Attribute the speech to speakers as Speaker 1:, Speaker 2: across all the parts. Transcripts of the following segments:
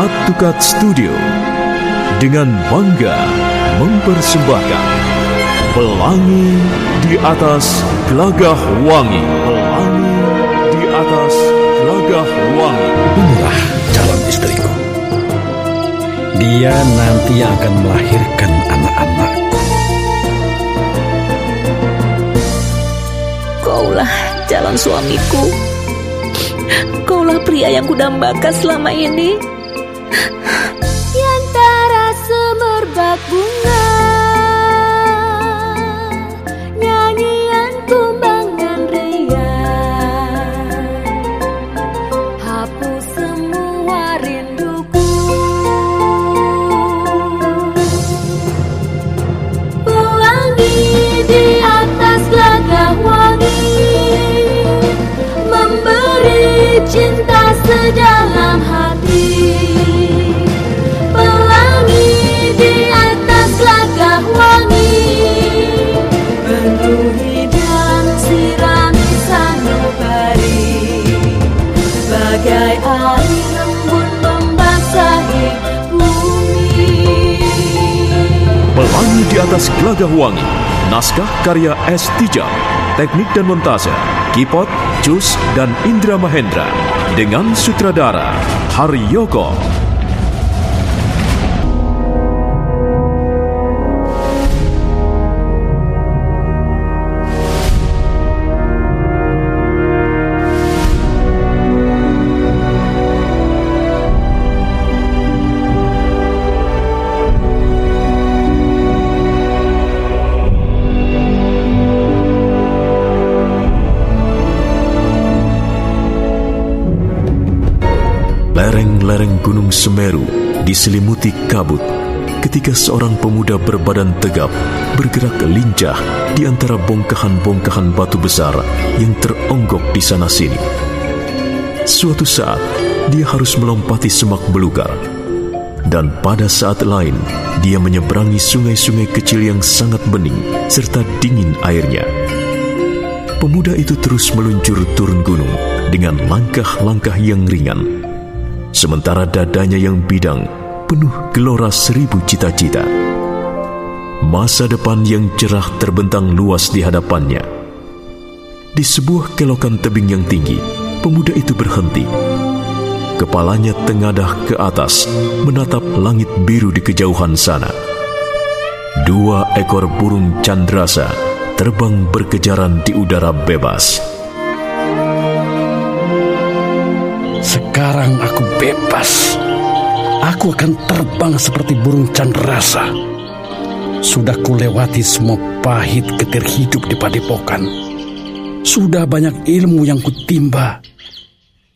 Speaker 1: Cut to Cut Studio dengan bangga mempersembahkan Pelangi di atas gelagah wangi. Pelangi di atas gelagah wangi.
Speaker 2: Inilah calon istriku. Dia nanti akan melahirkan anak-anakku.
Speaker 3: Kaulah calon suamiku. Kaulah pria yang kudambakan selama ini.
Speaker 4: Pelangi di atas gelagah wangi
Speaker 1: Naskah karya S. Tijab. Teknik dan montase Kipot, Jus, dan Indra Mahendra. Dengan sutradara Haryoko. Gunung Semeru diselimuti kabut ketika seorang pemuda berbadan tegap bergerak lincah di antara bongkahan-bongkahan batu besar yang teronggok di sana-sini. Suatu saat, dia harus melompati semak belukar. Dan pada saat lain, dia menyeberangi sungai-sungai kecil yang sangat bening serta dingin airnya. Pemuda itu terus meluncur turun gunung dengan langkah-langkah yang ringan sementara dadanya yang bidang penuh gelora seribu cita-cita. Masa depan yang cerah terbentang luas di hadapannya. Di sebuah kelokan tebing yang tinggi, pemuda itu berhenti. Kepalanya tengadah ke atas, menatap langit biru di kejauhan sana. Dua ekor burung candrasa terbang berkejaran di udara bebas.
Speaker 2: Bebas. Aku akan terbang seperti burung candrasa. Sudah kulewati semua pahit getir hidup di padepokan. Sudah banyak ilmu yang kutimba.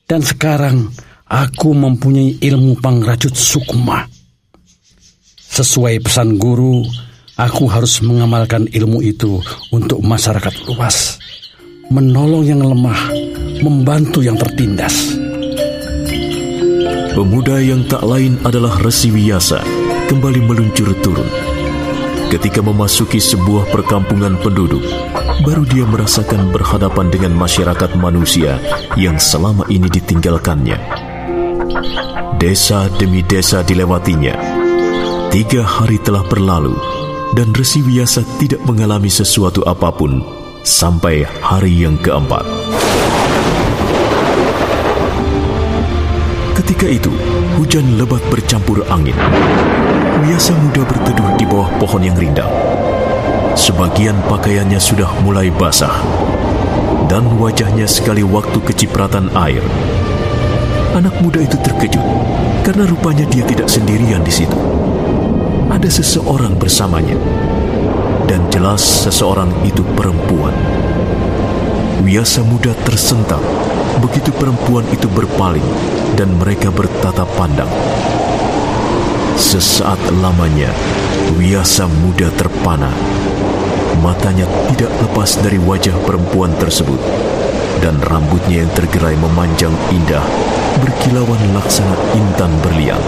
Speaker 2: Dan sekarang aku mempunyai ilmu pangrajut sukma. Sesuai pesan guru, aku harus mengamalkan ilmu itu untuk masyarakat luas. Menolong yang lemah, membantu yang tertindas.
Speaker 1: Pemuda yang tak lain adalah Resi Wiyasa kembali meluncur turun. Ketika memasuki sebuah perkampungan penduduk, baru dia merasakan berhadapan dengan masyarakat manusia yang selama ini ditinggalkannya. Desa demi desa dilewatinya. Tiga hari telah berlalu, dan Resi Wiyasa tidak mengalami sesuatu apa pun sampai hari yang keempat. Ketika itu, hujan lebat bercampur angin. Biasa muda berteduh di bawah pohon yang rindang. Sebagian pakaiannya sudah mulai basah, dan wajahnya sekali waktu kecipratan air. Anak muda itu terkejut karena rupanya dia tidak sendirian di situ. Ada seseorang bersamanya, dan jelas seseorang itu perempuan. Wiasa muda tersentak begitu perempuan itu berpaling dan mereka bertatap pandang. Sesaat lamanya, Wiasa muda terpana. Matanya tidak lepas dari wajah perempuan tersebut, dan rambutnya yang tergerai memanjang indah, berkilauan laksana intan berlian.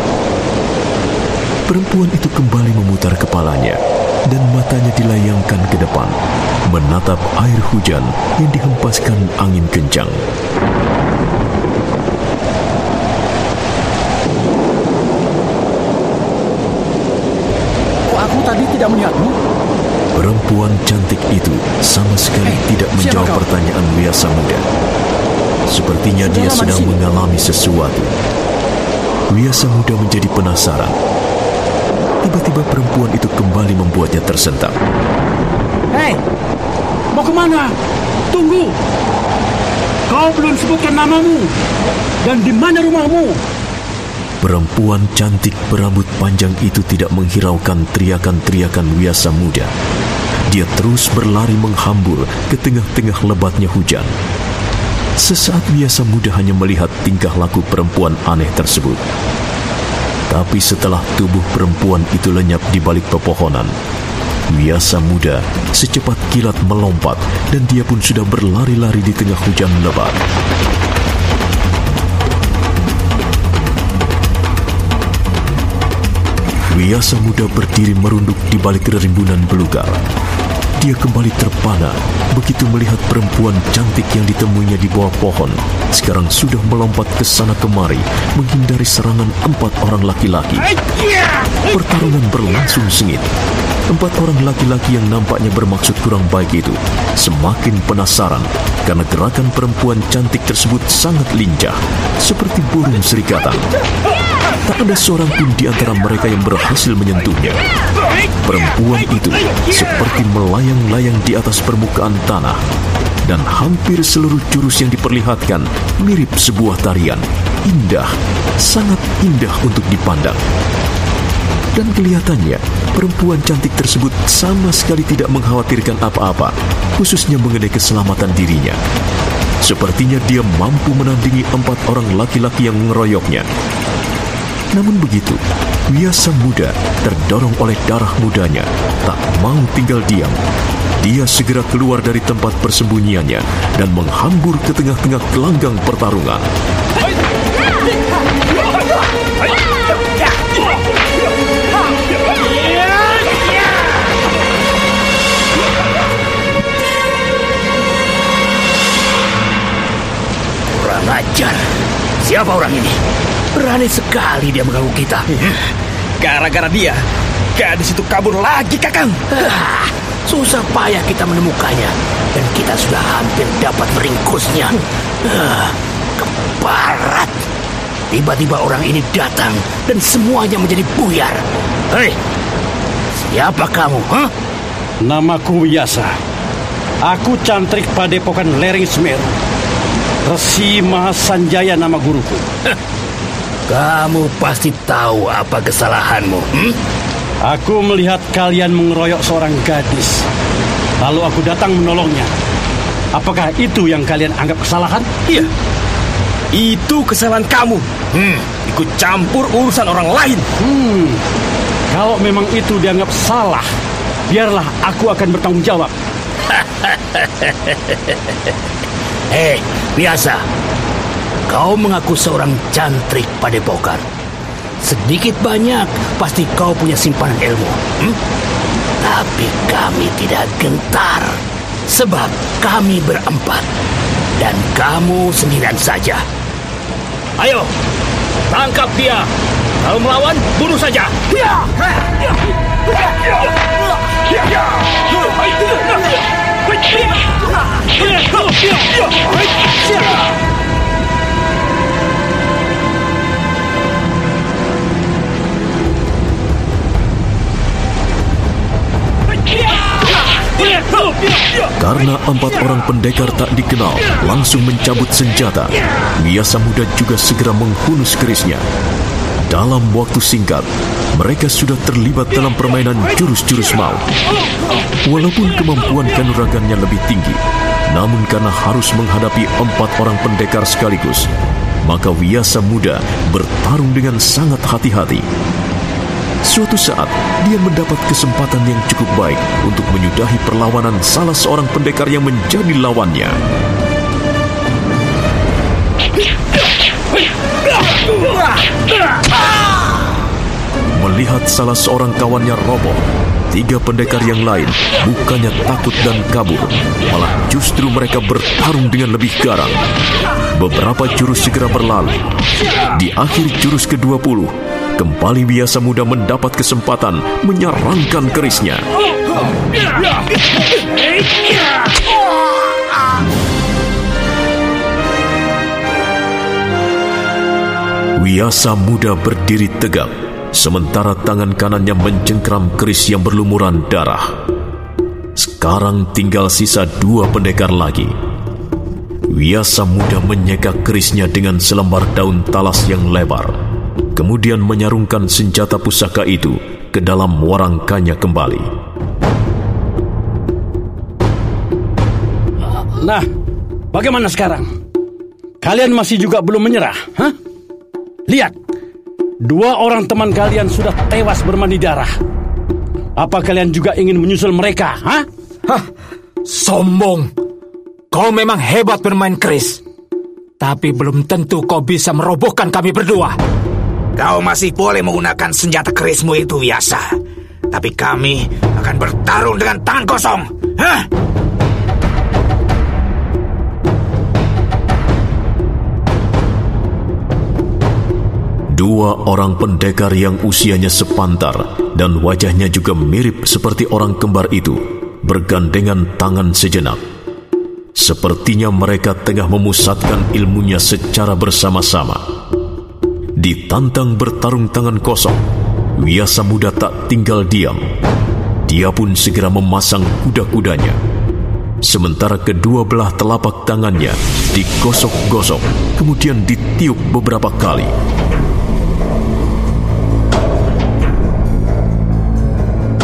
Speaker 1: Perempuan itu kembali memutar kepalanya, dan matanya dilayangkan ke depan, menatap air hujan yang dihempaskan angin kencang.
Speaker 2: Tidak melihatmu.
Speaker 1: Perempuan cantik itu sama sekali
Speaker 2: Eh,
Speaker 1: tidak menjawab
Speaker 2: kau?
Speaker 1: pertanyaan Wiyasa Muda. Sepertinya dia
Speaker 2: lama di
Speaker 1: sedang
Speaker 2: sini?
Speaker 1: mengalami sesuatu. Wiyasa Muda menjadi penasaran. Tiba-tiba perempuan itu kembali membuatnya tersentak.
Speaker 2: Hei, mau ke mana? Tunggu. Kau belum sebutkan namamu. Dan di mana rumahmu?
Speaker 1: Perempuan cantik berambut panjang itu tidak menghiraukan teriakan-teriakan Wiyasa Muda. Dia terus berlari menghambur ke tengah-tengah lebatnya hujan. Sesaat Wiyasa Muda hanya melihat tingkah laku perempuan aneh tersebut. Tapi setelah tubuh perempuan itu lenyap di balik pepohonan, Wiyasa Muda secepat kilat melompat dan dia pun sudah berlari-lari di tengah hujan lebat. Wiyasa muda berdiri merunduk di balik rimbunan belukar. Dia kembali terpana begitu melihat perempuan cantik yang ditemuinya di bawah pohon. Sekarang sudah melompat ke sana kemari menghindari serangan empat orang laki-laki. Pertarungan berlangsung sengit. Empat orang laki-laki yang nampaknya bermaksud kurang baik itu semakin penasaran karena gerakan perempuan cantik tersebut sangat lincah, seperti burung serigala. Tak ada seorang pun di antara mereka yang berhasil menyentuhnya. Perempuan itu seperti melayang-layang di atas permukaan tanah. Dan hampir seluruh jurus yang diperlihatkan mirip sebuah tarian. Indah, sangat indah untuk dipandang. Dan kelihatannya, perempuan cantik tersebut sama sekali tidak mengkhawatirkan apa-apa, khususnya mengenai keselamatan dirinya. Sepertinya dia mampu menandingi empat orang laki-laki yang mengeroyoknya. Namun begitu, Wiyasa muda terdorong oleh darah mudanya, tak mau tinggal diam. Dia segera keluar dari tempat persembunyiannya dan menghambur ke tengah-tengah gelanggang pertarungan.
Speaker 5: Kurang ajar. Siapa orang ini? Berani sekali dia mengganggu kita.
Speaker 6: Gara-gara dia, gadis itu kabur lagi, Kakang.
Speaker 5: Ah, susah payah kita menemukannya. Dan kita sudah hampir dapat meringkusnya. Ah, keparat. Tiba-tiba orang ini datang dan semuanya menjadi buyar. Hei, siapa kamu? Hah?
Speaker 2: Namaku Wiyasa. Aku cantrik padepokan Lereng Semeru. Resi Mahasanjaya nama guruku.
Speaker 5: Kamu pasti tahu apa kesalahanmu. Hmm?
Speaker 2: Aku melihat kalian mengeroyok seorang gadis. Lalu aku datang menolongnya. Apakah itu yang kalian anggap kesalahan?
Speaker 6: Iya, itu kesalahan kamu.
Speaker 5: Hmm.
Speaker 6: Ikut campur urusan orang lain.
Speaker 2: Hmm, kalau memang itu dianggap salah, biarlah aku akan bertanggung jawab.
Speaker 5: Eh, biasa. Kau mengaku seorang cantrik padepokan. Sedikit banyak pasti kau punya simpanan ilmu. hmm? Tapi kami tidak gentar. Sebab kami berempat. Dan kamu sendirian saja. Ayo, tangkap dia. Kalau melawan, bunuh saja. Ya!
Speaker 1: Karena empat orang pendekar tak dikenal langsung mencabut senjata, Miyasa Muda juga segera menghunus kerisnya. Dalam waktu singkat, mereka sudah terlibat dalam permainan jurus-jurus maut. Walaupun kemampuan kanuragannya lebih tinggi, namun karena harus menghadapi empat orang pendekar sekaligus, maka Wiyasa Muda bertarung dengan sangat hati-hati. Suatu saat, dia mendapat kesempatan yang cukup baik untuk menyudahi perlawanan salah seorang pendekar yang menjadi lawannya. Melihat salah seorang kawannya roboh, tiga pendekar yang lain bukannya takut dan kabur, malah justru mereka bertarung dengan lebih garang. Beberapa jurus segera berlalu. Di akhir jurus ke-20, kembali biasa muda mendapat kesempatan menyerangkan kerisnya. Wiasa muda berdiri tegak, sementara tangan kanannya mencengkram keris yang berlumuran darah. Sekarang tinggal sisa dua pendekar lagi. Wiasa muda menyeka kerisnya dengan selembar daun talas yang lebar, kemudian menyarungkan senjata pusaka itu ke dalam warangkanya kembali.
Speaker 2: Nah, bagaimana sekarang? Kalian masih juga belum menyerah, hah? Lihat, dua orang teman kalian sudah tewas bermandi darah. Apa kalian juga ingin menyusul mereka, hah?
Speaker 7: Hah, sombong. Kau memang hebat bermain keris. Tapi belum tentu kau bisa merobohkan kami berdua.
Speaker 5: Kau masih boleh menggunakan senjata kerismu itu biasa. Tapi kami akan bertarung dengan tangan kosong. Hah?
Speaker 1: Dua orang pendekar yang usianya sepantar dan wajahnya juga mirip seperti orang kembar itu bergandengan tangan sejenak. Sepertinya mereka tengah memusatkan ilmunya secara bersama-sama. Ditantang bertarung tangan kosong, Wiasa Muda tak tinggal diam. Dia pun segera memasang kuda-kudanya. Sementara kedua belah telapak tangannya digosok-gosok, kemudian ditiup beberapa kali.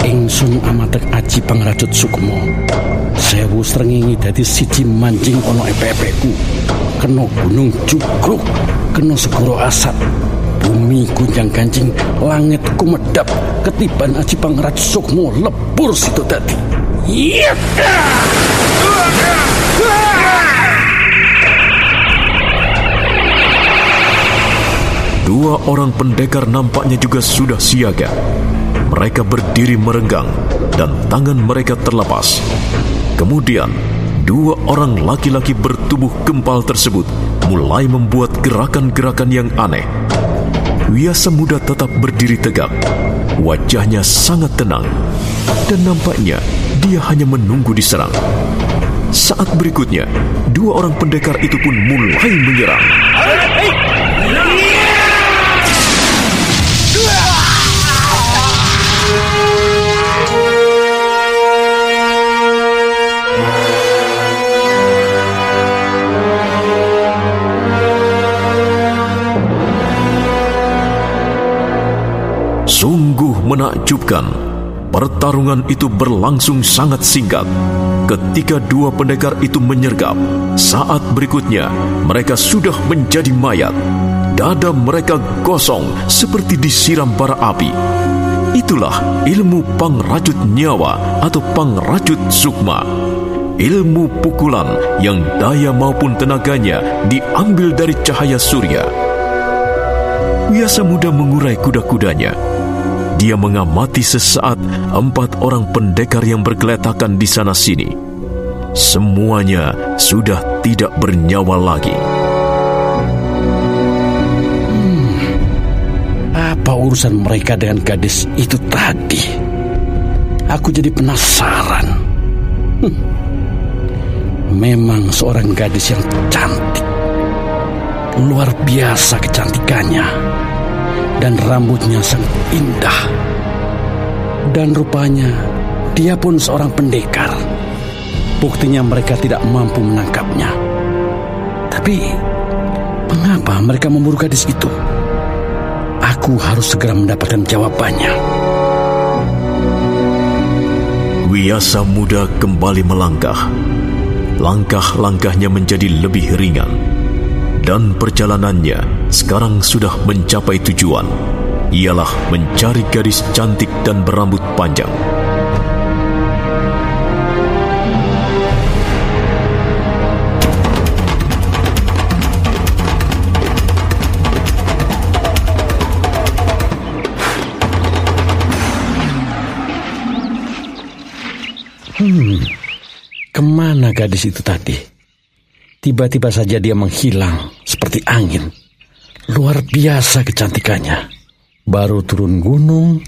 Speaker 2: Ingsun amatek aji pangracut sukmo. Sewu srengenge dadi siji manjing ana epe-epeku. Kena gunung jugruk, kena segoro asap. Bumi gunjang kancing, langit kumedap, ketiban aji pangracut sukmo lebur situ. Iya!
Speaker 1: Dua orang pendekar nampaknya juga sudah siaga. Mereka berdiri merenggang dan tangan mereka terlepas. Kemudian, dua orang laki-laki bertubuh gempal tersebut mulai membuat gerakan-gerakan yang aneh. Wiasa muda tetap berdiri tegak. Wajahnya sangat tenang. Dan nampaknya dia hanya menunggu diserang. Saat berikutnya, dua orang pendekar itu pun mulai menyerang. Menakjubkan. Pertarungan itu berlangsung sangat singkat. Ketika dua pendekar itu menyergap, saat berikutnya mereka sudah menjadi mayat. Dada mereka gosong seperti disiram bara api. Itulah ilmu pangrajut nyawa atau pangrajut sukma. Ilmu pukulan yang daya maupun tenaganya diambil dari cahaya surya. Biasa muda mengurai kuda-kudanya. Dia mengamati sesaat empat orang pendekar yang bergeletakan di sana-sini. Semuanya sudah tidak bernyawa lagi.
Speaker 2: Apa urusan mereka dengan gadis itu tadi? Aku jadi penasaran. Hmm. Memang seorang gadis yang cantik. Luar biasa kecantikannya. Dan rambutnya sangat indah. Dan rupanya dia pun seorang pendekar. Buktinya mereka tidak mampu menangkapnya. Tapi mengapa mereka memburu gadis itu? Aku harus segera mendapatkan jawabannya.
Speaker 1: Wiasa muda kembali melangkah. Langkah-langkahnya menjadi lebih ringan. Dan perjalanannya sekarang sudah mencapai tujuan. Ialah mencari gadis cantik dan berambut panjang.
Speaker 2: Hmm, ke mana gadis itu tadi? Tiba-tiba saja dia menghilang seperti angin. Luar biasa kecantikannya. Baru turun gunung,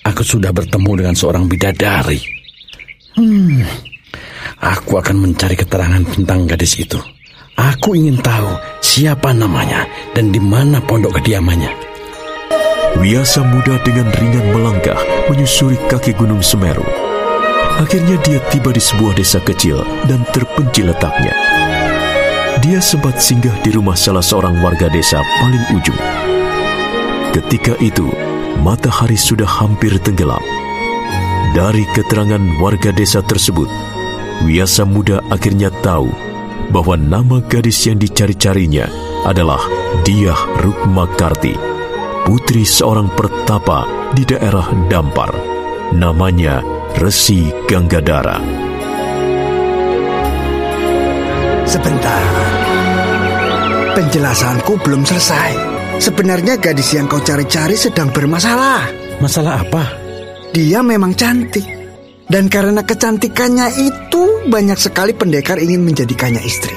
Speaker 2: aku sudah bertemu dengan seorang bidadari. Hmm, aku akan mencari keterangan tentang gadis itu. Aku ingin tahu siapa namanya dan di mana pondok kediamannya.
Speaker 1: Wiasa muda dengan ringan melangkah menyusuri kaki Gunung Semeru. Akhirnya dia tiba di sebuah desa kecil dan terpencil letaknya. Dia sempat singgah di rumah salah seorang warga desa paling ujung. Ketika itu, matahari sudah hampir tenggelam. Dari keterangan warga desa tersebut, Wiasa muda akhirnya tahu bahwa nama gadis yang dicari-carinya adalah Diah Rukmakarti, putri seorang pertapa di daerah Dampar. Namanya Resi Ganggadara.
Speaker 8: Sebentar. Penjelasanku belum selesai. Sebenarnya gadis yang kau cari-cari sedang bermasalah.
Speaker 2: Masalah apa?
Speaker 8: Dia memang cantik. Dan karena kecantikannya itu banyak sekali pendekar ingin menjadikannya istri.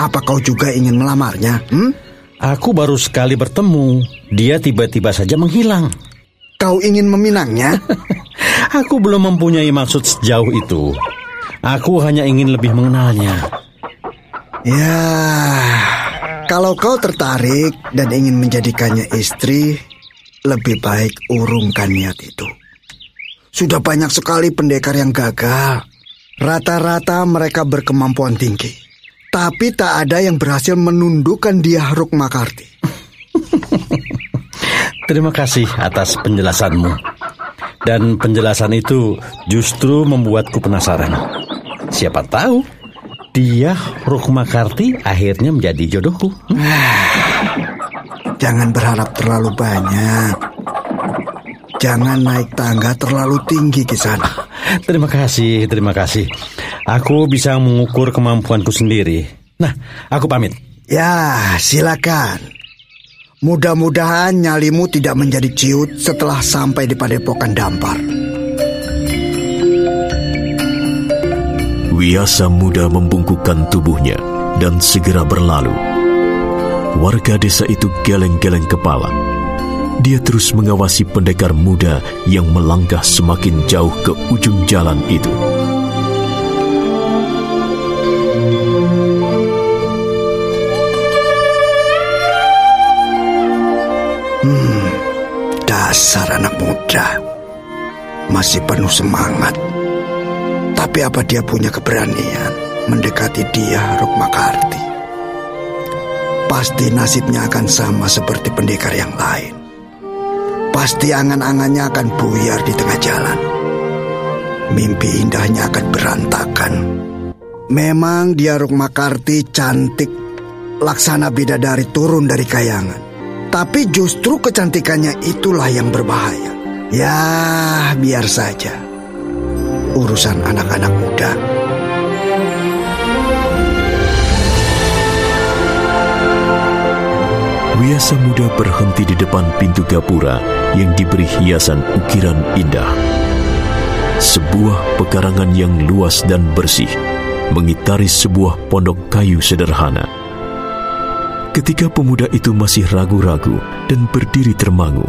Speaker 8: Apa kau juga ingin melamarnya? Hmm?
Speaker 2: Aku baru sekali bertemu. Dia tiba-tiba saja menghilang.
Speaker 8: Kau ingin meminangnya?
Speaker 2: Aku belum mempunyai maksud sejauh itu. Aku hanya ingin lebih mengenalnya.
Speaker 8: Ya, kalau kau tertarik dan ingin menjadikannya istri, lebih baik urungkan niat itu. Sudah banyak sekali pendekar yang gagal. Rata-rata mereka berkemampuan tinggi. Tapi tak ada yang berhasil menundukkan dia Rukmakarti.
Speaker 2: Terima kasih atas penjelasanmu. Dan penjelasan itu justru membuatku penasaran. Siapa tahu dia Rukmakarti akhirnya menjadi jodohku. Hmm?
Speaker 8: Jangan berharap terlalu banyak. Jangan naik tangga terlalu tinggi di sana.
Speaker 2: Terima kasih, terima kasih. Aku bisa mengukur kemampuanku sendiri. Nah, aku pamit.
Speaker 8: Ya, silakan. Mudah-mudahan nyalimu tidak menjadi ciut setelah sampai di padepokan dampar.
Speaker 1: Wiasa muda membungkukkan tubuhnya dan segera berlalu. Warga desa itu geleng-geleng kepala dia terus mengawasi pendekar muda yang melangkah semakin jauh ke ujung jalan itu.
Speaker 8: Hmm, dasar anak muda. Masih penuh semangat. Tapi apa dia punya keberanian mendekati dia Rukmakarti? Pasti nasibnya akan sama seperti pendekar yang lain pasti angan-angannya akan buyar di tengah jalan. Mimpi indahnya akan berantakan. Memang dia Rukmakarti cantik, laksana bidadari turun dari kayangan. Tapi justru kecantikannya itulah yang berbahaya. Ya, biar saja. Urusan anak-anak muda.
Speaker 1: Wiasa muda berhenti di depan pintu gapura yang diberi hiasan ukiran indah. Sebuah pekarangan yang luas dan bersih mengitari sebuah pondok kayu sederhana. Ketika pemuda itu masih ragu-ragu dan berdiri termangu,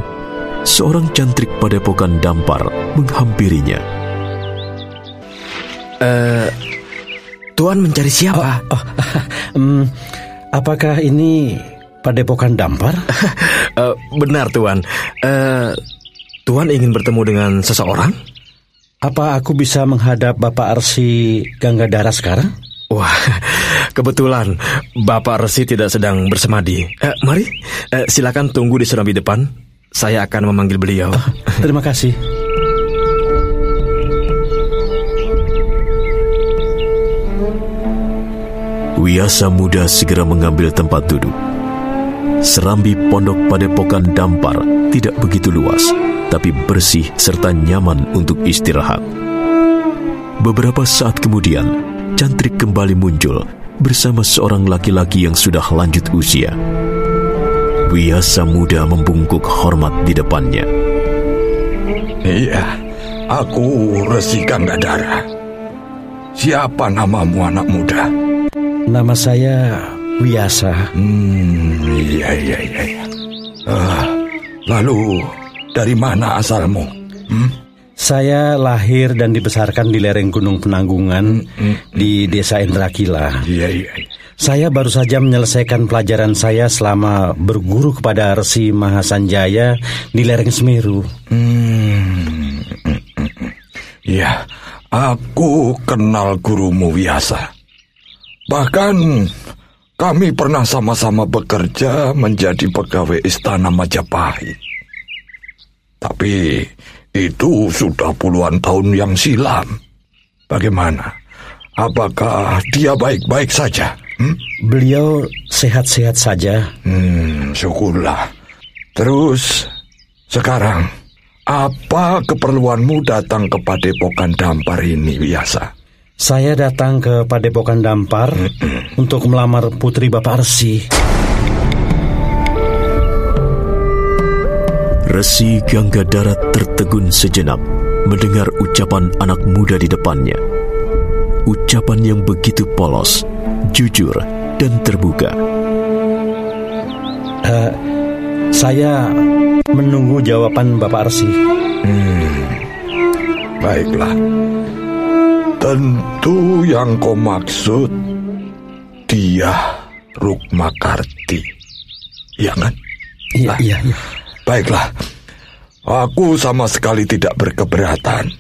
Speaker 1: seorang cantrik padepokan dampar menghampirinya.
Speaker 6: Uh, Tuan mencari siapa?
Speaker 2: Oh, oh, um, apakah ini Padepokan Dampar?
Speaker 6: uh, benar, Tuan. Uh, Tuan ingin bertemu dengan seseorang?
Speaker 2: Apa aku bisa menghadap Bapak Arsi Ganggadara sekarang?
Speaker 6: Wah, kebetulan Bapak Resi tidak sedang bersemadi. Uh, mari, uh, silakan tunggu di serambi depan. Saya akan memanggil beliau. Uh,
Speaker 2: terima kasih.
Speaker 1: Wiasa muda segera mengambil tempat duduk. Serambi pondok padepokan dampar tidak begitu luas, tapi bersih serta nyaman untuk istirahat. Beberapa saat kemudian, Cantrik kembali muncul bersama seorang laki-laki yang sudah lanjut usia. Wiasa muda membungkuk hormat di depannya.
Speaker 9: Iya, aku Resi Ganggadara. Siapa namamu anak muda?
Speaker 2: Nama saya Wiasa.
Speaker 9: Hmm, iya, iya, iya. Uh, Lalu, dari mana asalmu? Hmm?
Speaker 2: Saya lahir dan dibesarkan di lereng Gunung Penanggungan di Desa Indrakila.
Speaker 9: Iya, iya.
Speaker 2: Saya baru saja menyelesaikan pelajaran saya selama berguru kepada Resi Mahasanjaya di lereng Semeru.
Speaker 9: Hmm. Iya, aku kenal gurumu biasa. Bahkan kami pernah sama-sama bekerja menjadi pegawai istana Majapahit. Tapi itu sudah puluhan tahun yang silam. Bagaimana? Apakah dia baik-baik saja? Hmm?
Speaker 2: Beliau sehat-sehat saja.
Speaker 9: Hmm, syukurlah. Terus, sekarang, apa keperluanmu datang ke Padepokan Dampar ini biasa?
Speaker 2: Saya datang ke Padepokan Dampar untuk melamar putri Bapak Resi.
Speaker 1: Resi Gangga Darat tertegun sejenak mendengar ucapan anak muda di depannya. Ucapan yang begitu polos, jujur, dan terbuka.
Speaker 2: Eh, saya menunggu jawaban Bapak Resi.
Speaker 9: Baiklah. Tentu yang kau maksud dia Rukmakarti. Iya kan?
Speaker 2: Iya, iya, iya.
Speaker 9: Baiklah. Aku sama sekali tidak berkeberatan.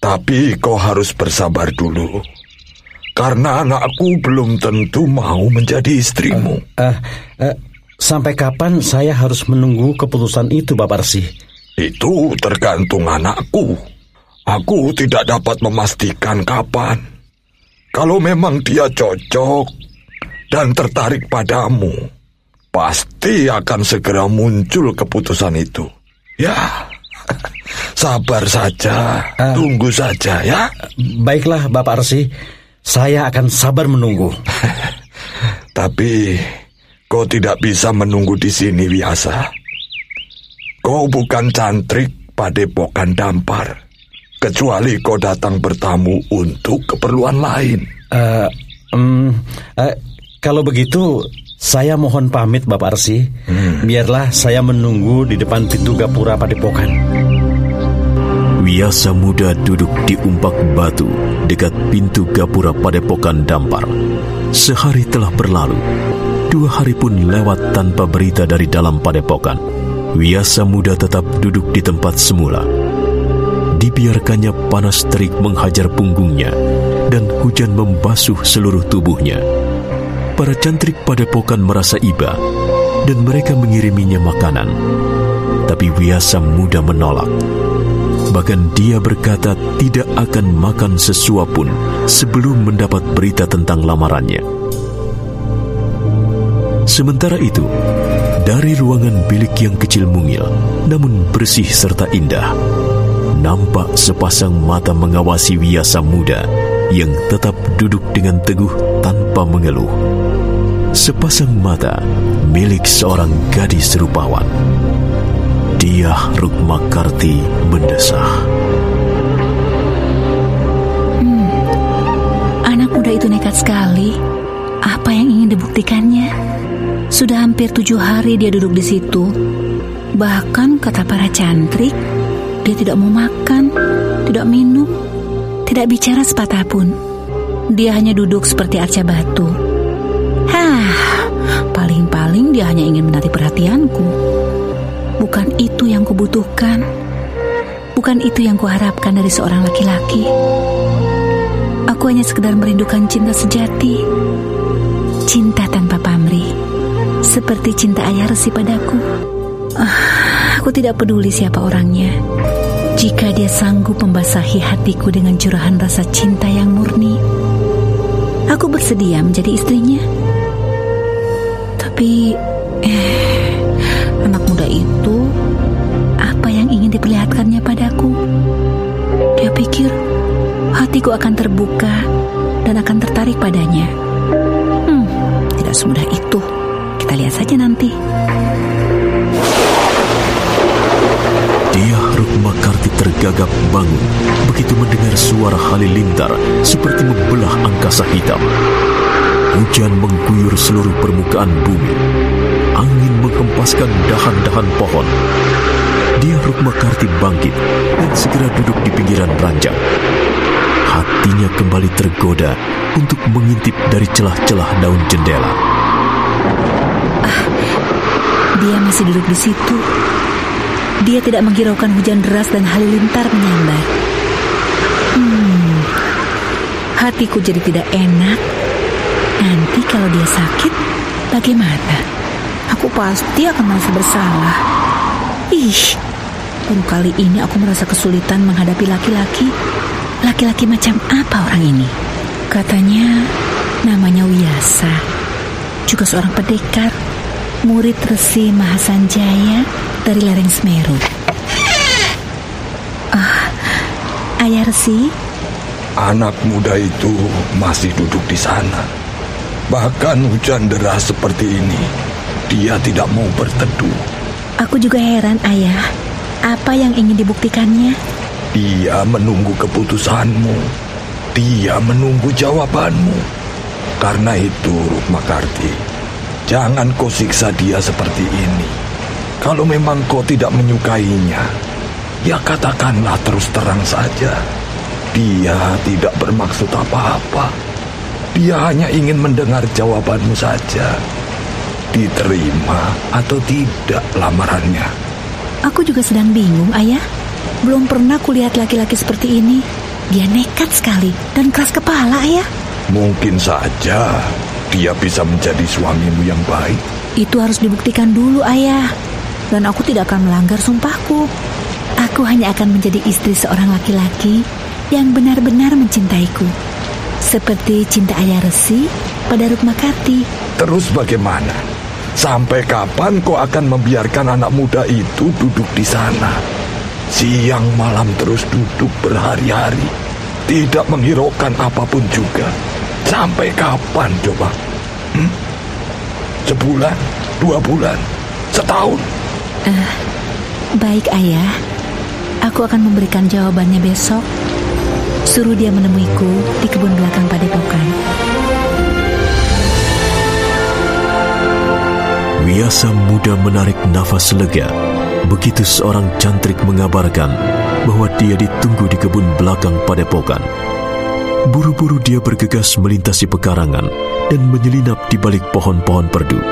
Speaker 9: Tapi kau harus bersabar dulu. Karena anakku belum tentu mau menjadi istrimu.
Speaker 2: Eh, eh, sampai kapan saya harus menunggu keputusan itu, Bapak Resi?
Speaker 9: Itu tergantung anakku. Aku tidak dapat memastikan kapan. Kalau memang dia cocok dan tertarik padamu, pasti akan segera muncul keputusan itu. Ya, sabar saja,
Speaker 2: Ah.
Speaker 9: tunggu saja ya.
Speaker 2: Baiklah, Bapak Resi. Saya akan sabar menunggu.
Speaker 9: Tapi kau tidak bisa menunggu di sini biasa. Kau bukan cantrik padepokan dampar. Kecuali kau datang bertamu untuk keperluan lain.
Speaker 2: Eh, em, eh, kalau begitu, saya mohon pamit Bapak Resi. Biarlah saya menunggu di depan pintu gapura Padepokan.
Speaker 1: Wiasa muda duduk di umpak batu dekat pintu gapura padepokan dampar. Sehari telah berlalu, dua hari pun lewat tanpa berita dari dalam padepokan. Wiasa muda tetap duduk di tempat semula. Dibiarkannya panas terik menghajar punggungnya dan hujan membasuh seluruh tubuhnya. Para cantrik padepokan merasa iba dan mereka mengiriminya makanan. Tapi Wiasa muda menolak. Bahkan dia berkata tidak akan makan sesuap pun sebelum mendapat berita tentang lamarannya. Sementara itu, dari ruangan bilik yang kecil mungil, namun bersih serta indah, nampak sepasang mata mengawasi Wiasa muda yang tetap duduk dengan teguh tanpa mengeluh. Sepasang mata milik seorang gadis rupawan. Dia Rukmakarti mendesah.
Speaker 10: Anak muda itu nekat sekali. Apa yang ingin dibuktikannya? Sudah hampir tujuh hari dia duduk di situ. Bahkan kata para cantrik, dia tidak mau makan, tidak minum, tidak bicara sepatah pun. Dia hanya duduk seperti arca batu. Hah, paling-paling dia hanya ingin menarik perhatianku. Bukan itu yang kubutuhkan. Bukan itu yang kuharapkan dari seorang laki-laki. Aku hanya sekedar merindukan cinta sejati. Cinta tanpa pamrih. Seperti cinta ayah resi padaku. Ah, aku tidak peduli siapa orangnya. Jika dia sanggup membasahi hatiku dengan curahan rasa cinta yang murni, aku bersedia menjadi istrinya. Tapi, eh, anak muda itu apa yang ingin diperlihatkannya padaku? Dia pikir hatiku akan terbuka dan akan tertarik padanya. Hmm, tidak semudah itu. Kita lihat saja nanti.
Speaker 1: Dia Rukmakarti tergagap bangun begitu mendengar suara halilintar seperti membelah angkasa hitam. Hujan mengguyur seluruh permukaan bumi. Angin menghempas melepaskan dahan-dahan pohon. Dia Rukmakarti bangkit dan segera duduk di pinggiran ranjang. Hatinya kembali tergoda untuk mengintip dari celah-celah daun jendela.
Speaker 10: Dia masih duduk di situ. Dia tidak menghiraukan hujan deras dan halilintar menyambar. Hmm, hatiku jadi tidak enak. Nanti kalau dia sakit, bagaimana? Aku pasti akan merasa bersalah. Ih, baru kali ini aku merasa kesulitan menghadapi laki-laki. Laki-laki macam apa orang ini? Katanya namanya Wiyasa. Juga seorang pendekar murid Resi Mahasanjaya dari lereng Semeru. Ah, Ayah Resi,
Speaker 9: Anak muda itu masih duduk di sana. Bahkan hujan deras seperti ini, dia tidak mau berteduh.
Speaker 10: aku juga heran Ayah. Apa yang ingin dibuktikannya?
Speaker 9: Dia menunggu keputusanmu. Dia menunggu jawabanmu. Karena itu, Rukmakarti, jangan kau siksa dia seperti ini. Kalau memang kau tidak menyukainya, ya katakanlah terus terang saja. Dia tidak bermaksud apa-apa. Dia hanya ingin mendengar jawabanmu saja. Diterima atau tidak lamarannya.
Speaker 10: Aku juga sedang bingung, Ayah. Belum pernah kulihat laki-laki seperti ini. Dia nekat sekali dan keras kepala, Ayah.
Speaker 9: Mungkin saja dia bisa menjadi suamimu yang baik.
Speaker 10: Itu harus dibuktikan dulu, Ayah. Dan aku tidak akan melanggar sumpahku. Aku hanya akan menjadi istri seorang laki-laki yang benar-benar mencintaiku. Seperti cinta Ayah Resi pada Rukmakarti.
Speaker 9: Terus bagaimana? Sampai kapan kau akan membiarkan anak muda itu duduk di sana? Siang malam terus duduk berhari-hari. Tidak menghiraukan apa pun juga. Sampai kapan coba? Hmm? Sebulan? Dua bulan? Setahun?
Speaker 10: Baik, Ayah. Aku akan memberikan jawabannya besok. Suruh dia menemuiku di kebun belakang Padepokan.
Speaker 1: Wiyasa muda menarik nafas lega begitu seorang cantrik mengabarkan bahwa dia ditunggu di kebun belakang padepokan. Buru-buru dia bergegas melintasi pekarangan dan menyelinap di balik pohon-pohon perdu.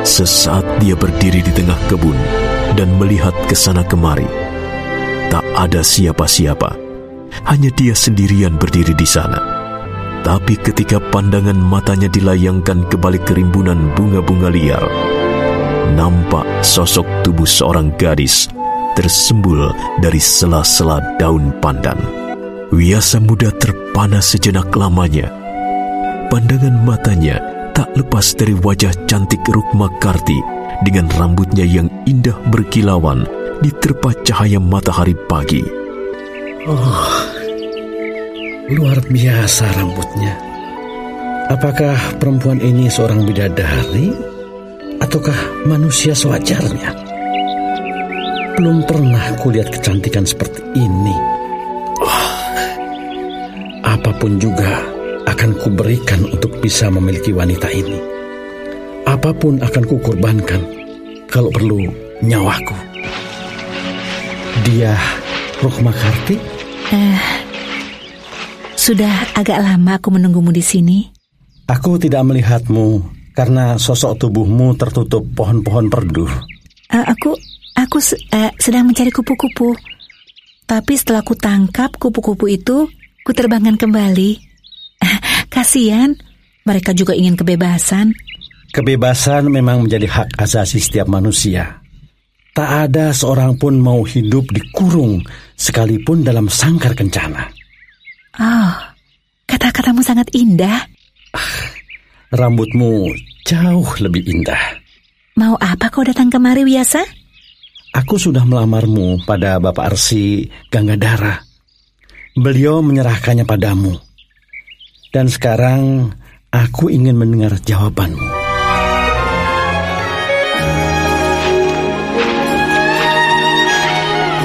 Speaker 1: Sesaat dia berdiri di tengah kebun dan melihat ke sana kemari. Tak ada siapa-siapa, hanya dia sendirian berdiri di sana. Tapi ketika pandangan matanya dilayangkan ke balik kerimbunan bunga-bunga liar, nampak sosok tubuh seorang gadis tersembul dari sela-sela daun pandan. Wiyasa muda terpana sejenak lamanya. Pandangan matanya tak lepas dari wajah cantik Rukma Karti dengan rambutnya yang indah berkilauan diterpa cahaya matahari pagi.
Speaker 2: Luar biasa rambutnya. Apakah perempuan ini seorang bidadari ataukah manusia sewajarnya? Belum pernah kulihat kecantikan seperti ini. Apa pun juga akan kuberikan untuk bisa memiliki wanita ini. Apa pun akan kukorbankan kalau perlu nyawaku. Dia Rukma Karti?
Speaker 10: Eh, sudah agak lama aku menunggumu di sini.
Speaker 2: Aku tidak melihatmu karena sosok tubuhmu tertutup pohon-pohon perdu.
Speaker 10: Eh, aku aku eh, sedang mencari kupu-kupu. Tapi setelah ku tangkap kupu-kupu itu, ku terbangkan kembali. Eh, Kasihan, mereka juga ingin kebebasan.
Speaker 2: Kebebasan memang menjadi hak asasi setiap manusia. Tak ada seorang pun mau hidup dikurung sekalipun dalam sangkar kencana.
Speaker 10: Oh, kata-katamu sangat indah.
Speaker 2: Rambutmu jauh lebih indah.
Speaker 10: Mau apa kau datang kemari, Wiasa?
Speaker 2: Aku sudah melamarmu pada Bapak Arsi Ganggadara. Beliau menyerahkannya padamu. Dan sekarang aku ingin mendengar jawabanmu.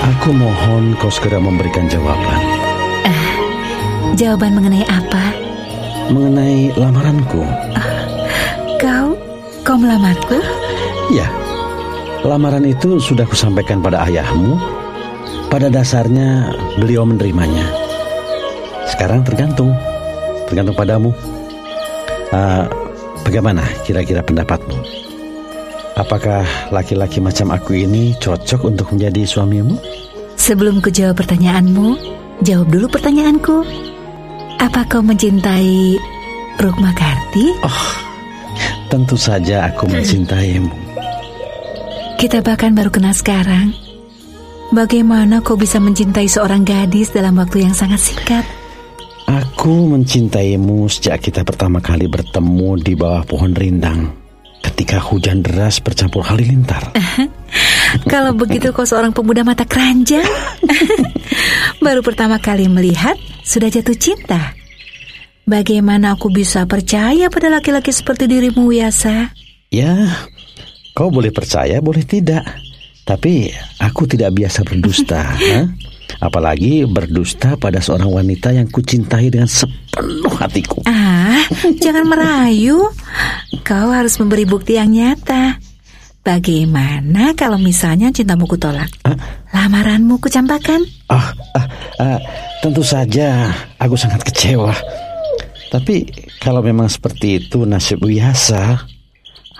Speaker 2: Aku mohon kau segera memberikan jawaban
Speaker 10: Jawaban mengenai apa?
Speaker 2: mengenai lamaranku.
Speaker 10: Kau, kau melamarku?
Speaker 2: Ya, lamaran itu sudah kusampaikan pada ayahmu. Pada dasarnya beliau menerimanya. Sekarang tergantung, tergantung padamu. Uh, bagaimana kira-kira pendapatmu? Apakah laki-laki macam aku ini cocok untuk menjadi suamimu?
Speaker 10: Sebelum ku jawab pertanyaanmu, jawab dulu pertanyaanku. Apa kau mencintai Rukma Karti?
Speaker 2: Oh, tentu saja aku mencintaimu.
Speaker 10: Kita bahkan baru kenal sekarang. Bagaimana kau bisa mencintai seorang gadis dalam waktu yang sangat singkat?
Speaker 2: Aku mencintaimu sejak kita pertama kali bertemu di bawah pohon rindang ketika hujan deras bercampur halilintar.
Speaker 10: Kalau begitu kau seorang pemuda mata keranjang. Baru pertama kali melihat sudah jatuh cinta. Bagaimana aku bisa percaya pada laki-laki seperti dirimu, Yasa?
Speaker 2: Ya, kau boleh percaya, boleh tidak. Tapi aku tidak biasa berdusta. ha? Apalagi berdusta pada seorang wanita yang kucintai dengan sepenuh hatiku.
Speaker 10: Ah, jangan merayu. Kau harus memberi bukti yang nyata. Bagaimana kalau misalnya cintamu kutolak? Lamaranmu kucampakan?
Speaker 2: Ah, ah, ah, tentu saja aku sangat kecewa. Tapi kalau memang seperti itu nasib biasa,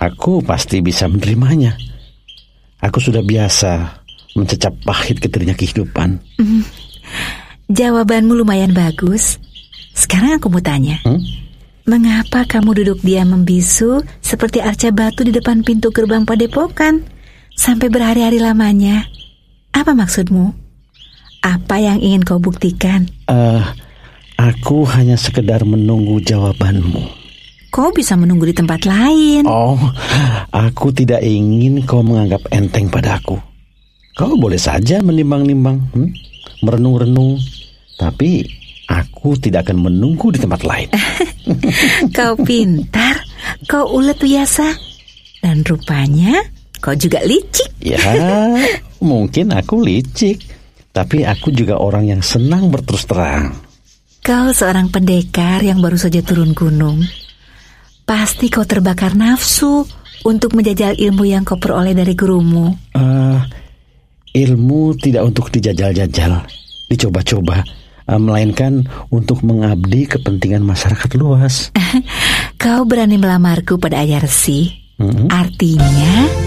Speaker 2: aku pasti bisa menerimanya. Aku sudah biasa mencecap pahit ketirnya kehidupan.
Speaker 10: Hmm, jawabanmu lumayan bagus. Sekarang aku mau tanya.
Speaker 2: Hmm?
Speaker 10: Mengapa kamu duduk diam membisu seperti arca batu di depan pintu gerbang padepokan sampai berhari-hari lamanya? Apa maksudmu? Apa yang ingin kau buktikan?
Speaker 2: Eh, aku hanya sekedar menunggu jawabanmu.
Speaker 10: Kau bisa menunggu di tempat lain.
Speaker 2: Oh, aku tidak ingin kau menganggap enteng padaku. Kau boleh saja menimbang-nimbang, hmm? merenung-renung, tapi aku tidak akan menunggu di tempat lain.
Speaker 10: kau pintar, kau ulet biasa, dan rupanya kau juga licik.
Speaker 2: ya, mungkin aku licik, tapi aku juga orang yang senang berterus terang.
Speaker 10: Kau seorang pendekar yang baru saja turun gunung. Pasti kau terbakar nafsu untuk menjajal ilmu yang kau peroleh dari gurumu.
Speaker 2: Uh, ilmu tidak untuk dijajal-jajal, dicoba-coba, uh, melainkan untuk mengabdi kepentingan masyarakat luas.
Speaker 10: Kau berani melamarku pada Ayah Resi.
Speaker 2: Mhm.
Speaker 10: Artinya